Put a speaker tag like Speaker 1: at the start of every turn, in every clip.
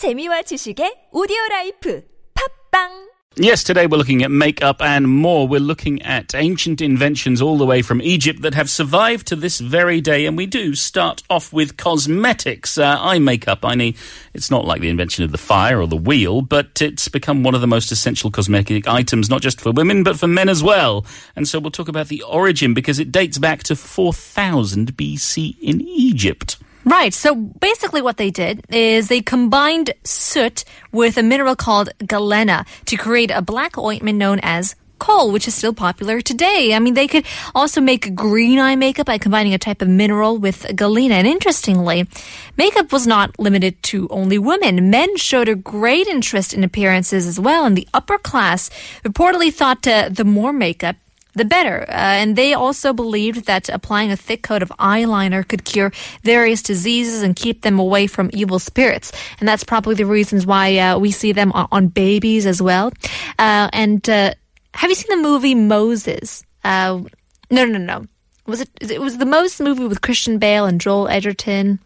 Speaker 1: 재미와 지식의 오디오 라이프 팝빵
Speaker 2: Yes, today we're looking at makeup and more. We're looking at ancient inventions all the way from Egypt that have survived to this very day. And we do start off with cosmetics. Uh, eye makeup, I mean, it's not like the invention of the fire or the wheel, but it's become one of the most essential cosmetic items, not just for women, but for men as well. And so we'll talk about the origin because it dates back to 4000 BC in Egypt.
Speaker 3: Right. So basically, what they did is they combined soot with a mineral called galena to create a black ointment known as kohl, which is still popular today. I mean, they could also make green eye makeup by combining a type of mineral with galena. And interestingly, makeup was not limited to only women. Men showed a great interest in appearances as well. And the upper class reportedly thought uh, the more makeup, the better. Uh, and they also believed that applying a thick coat of eyeliner could cure various diseases and keep them away from evil spirits. And that's probably the reasons why uh, we see them on, on babies as well. Uh, and uh, have you seen the movie Moses? Uh, no, no, no. Was it? It was the Moses movie with Christian Bale and Joel Edgerton.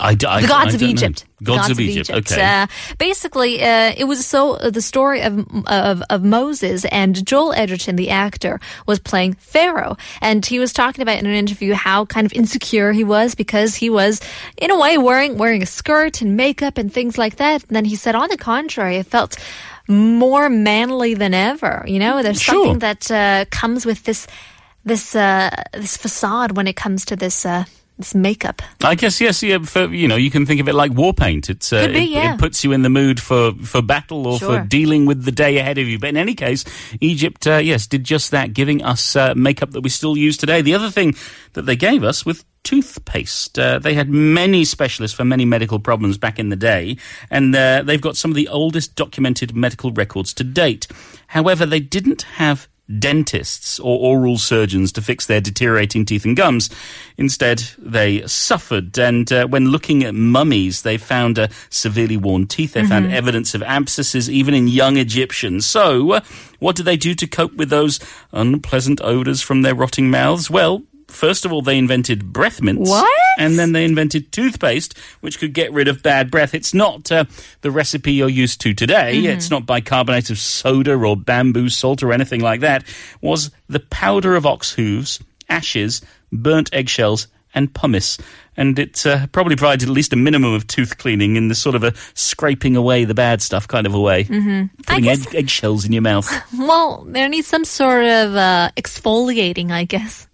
Speaker 2: I, I-
Speaker 3: The
Speaker 2: I
Speaker 3: Gods of. Egypt. The
Speaker 2: Gods, of, Egypt. Okay.
Speaker 3: Uh, basically, uh, it was so uh, the story of, of of Moses and Joel Edgerton, the actor, was playing Pharaoh, and he was talking about in an interview how kind of insecure he was because he was, in a way, wearing wearing a skirt and makeup and things like that. And then he said, on the contrary, it felt more manly than ever. You know, there's
Speaker 2: Sure.
Speaker 3: something that uh, comes with this this uh, this facade when it comes to this. This makeup.
Speaker 2: I guess yes. Yeah, for you know, you can think of it like war paint. It's uh,
Speaker 3: be,
Speaker 2: it,
Speaker 3: yeah.
Speaker 2: it puts you in the mood for for battle or
Speaker 3: Sure.
Speaker 2: for dealing with the day ahead of you. But in any case, Egypt, uh, yes, did just that, giving us uh, makeup that we still use today. The other thing that they gave us with toothpaste. Uh, they had many specialists for many medical problems back in the day, and uh, they've got some of the oldest documented medical records to date. However, they didn't have dentists or oral surgeons to fix their deteriorating teeth and gums. Instead, they suffered. And uh, when looking at mummies, they found uh, severely worn teeth. They found evidence of abscesses even in young Egyptians. So, uh, what did they do to cope with those unpleasant odors from their rotting mouths? Well, First of all, they invented breath mints.
Speaker 3: What?
Speaker 2: And then they invented toothpaste, which could get rid of bad breath. It's not uh, the recipe you're used to today. It's not bicarbonate of soda or bamboo salt or anything like that. Was the powder of ox hooves, ashes, burnt eggshells, and pumice. And it uh, probably provided at least a minimum of tooth cleaning in the sort of a scraping away the bad stuff kind of a way. Mm-hmm. Putting
Speaker 3: guess-
Speaker 2: egg- eggshells in your mouth.
Speaker 3: Well, there needs some sort of uh, exfoliating, I guess.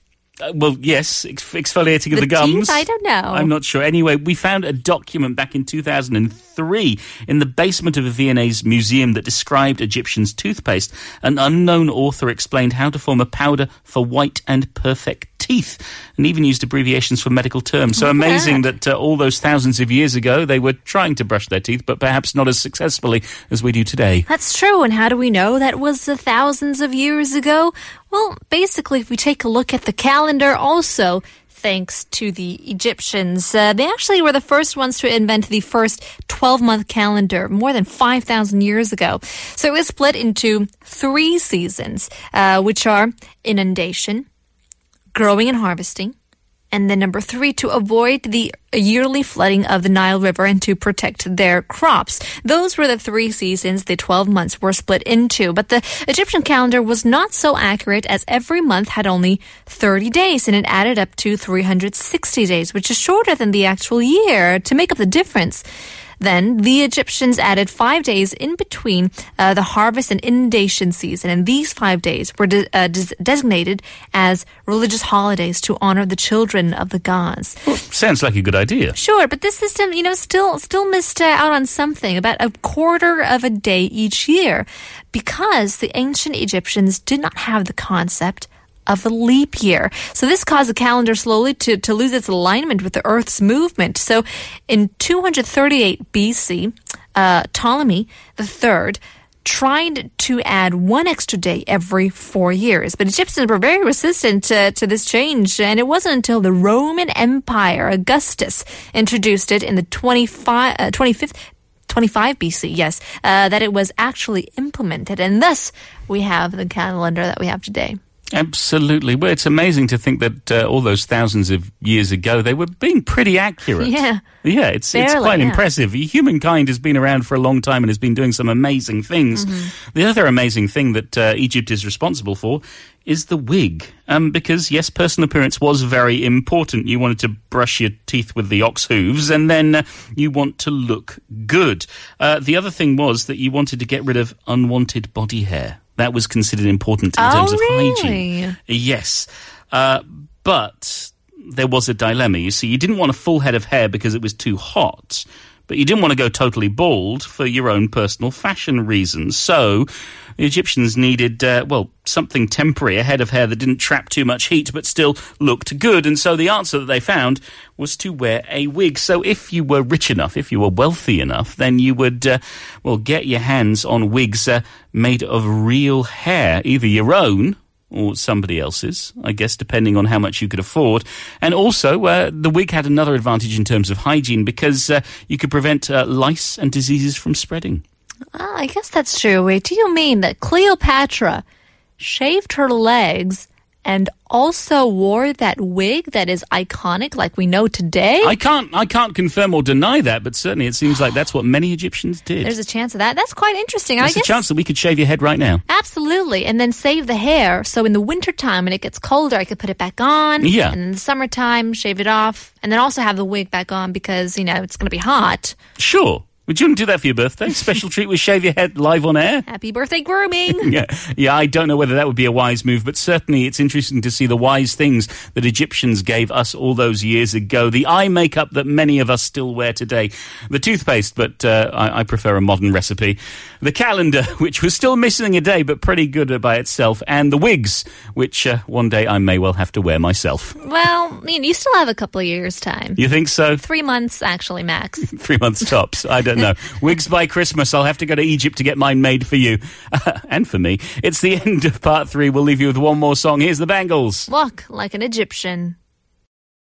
Speaker 2: Uh, well, yes, ex- exfoliating of the,
Speaker 3: The
Speaker 2: gums.
Speaker 3: teeth? I don't know.
Speaker 2: I'm not sure. Anyway, we found a document back in 2003 in the basement of a Viennese museum that described Egyptians' toothpaste. An unknown author explained how to form a powder for white and perfect teeth, and even used abbreviations for medical terms. So amazing that uh, all those thousands of years ago they were trying to brush their teeth, but perhaps not as successfully as we do today.
Speaker 3: That's true. And how do we know that was uh, thousands of years ago? Well, basically, if we take a look at the calendar, also thanks to the Egyptians, uh, they actually were the first ones to invent the first 12 month calendar more than 5,000 years ago. So it was split into three seasons, uh, which are inundation, growing and harvesting. And then number three, to avoid the yearly flooding of the Nile River and to protect their crops. Those were the three seasons the 12 months were split into. But the Egyptian calendar was not so accurate as every month had only 30 days and it added up to 360 days, which is shorter than the actual year to make up the difference. Then the Egyptians added five days in between uh, the harvest and inundation season, and these five days were de- uh, des- designated as religious holidays to honor the children of the gods.
Speaker 2: Sounds like a good idea.
Speaker 3: Sure, but this system, you know, still still missed uh, out on something about a quarter of a day each year, because the ancient Egyptians did not have the concept of a leap year. So this caused the calendar slowly to, to lose its alignment with the Earth's movement. So in 238 BC, uh, Ptolemy III tried to add one extra day every four years. But Egyptians were very resistant to, to this change, and it wasn't until the Roman Empire, Augustus, introduced it in the 25, uh, 25th 25 BC, yes, uh, that it was actually implemented. And thus, we have the calendar that we have today.
Speaker 2: Absolutely. Well, it's amazing to think that uh, all those thousands of years ago they were being pretty accurate.
Speaker 3: Yeah.
Speaker 2: Yeah, it's it's quite
Speaker 3: yeah.
Speaker 2: impressive. Humankind has been around for a long time and has been doing some amazing things.
Speaker 3: Mm-hmm.
Speaker 2: The other amazing thing that uh, Egypt is responsible for is the wig. Um, because yes, personal appearance was very important. You wanted to brush your teeth with the ox hooves, and then uh, you want to look good. Uh, the other thing was that you wanted to get rid of unwanted body hair. That was considered important in
Speaker 3: Oh,
Speaker 2: terms of
Speaker 3: really?
Speaker 2: hygiene. Yes. Uh, but there was a dilemma. You see, you didn't want a full head of hair because it was too hot, but you didn't want to go totally bald for your own personal fashion reasons. So the Egyptians needed, uh, well, something temporary, a head of hair that didn't trap too much heat but still looked good. And so the answer that they found was to wear a wig. So if you were rich enough, if you were wealthy enough, then you would, uh, well, get your hands on wigs uh, made of real hair, either your own or somebody else's, I guess, depending on how much you could afford. And also, uh, the wig had another advantage in terms of hygiene because uh, you could prevent uh, lice and diseases from spreading.
Speaker 3: Ah, I guess that's true. Wait, do you mean that Cleopatra shaved her legs and also wore that wig that is iconic like we know today?
Speaker 2: I can't, I can't confirm or deny that, but certainly it seems like that's what many Egyptians did.
Speaker 3: There's a chance of that. That's quite interesting.
Speaker 2: There's
Speaker 3: I guess
Speaker 2: a chance that we could shave your head right now.
Speaker 3: Absolutely. And then save the hair. So in the wintertime, when it gets colder, I could put it back on.
Speaker 2: Yeah.
Speaker 3: And in the summertime, shave it off. And then also have the wig back on because, you know, it's going to be hot.
Speaker 2: Sure. Would you want to do that for your birthday? Special treat with shave your head live on air?
Speaker 3: Happy birthday grooming.
Speaker 2: yeah, yeah. I don't know whether that would be a wise move, but certainly it's interesting to see the wise things that Egyptians gave us all those years ago. The eye makeup that many of us still wear today, the toothpaste, but uh, I, I prefer a modern recipe. The calendar, which was still missing a day, but pretty good by itself, and the wigs, which uh, one day I may well have to wear myself.
Speaker 3: well, I mean, you still have a couple of years' time.
Speaker 2: You think so?
Speaker 3: Three months, actually, max.
Speaker 2: Three months tops. I don't know. Wigs by Christmas. I'll have to go to Egypt to get mine made for you and for me. It's the end of part three. We'll leave you with one more song. Here's the Bangles.
Speaker 3: Walk like an Egyptian.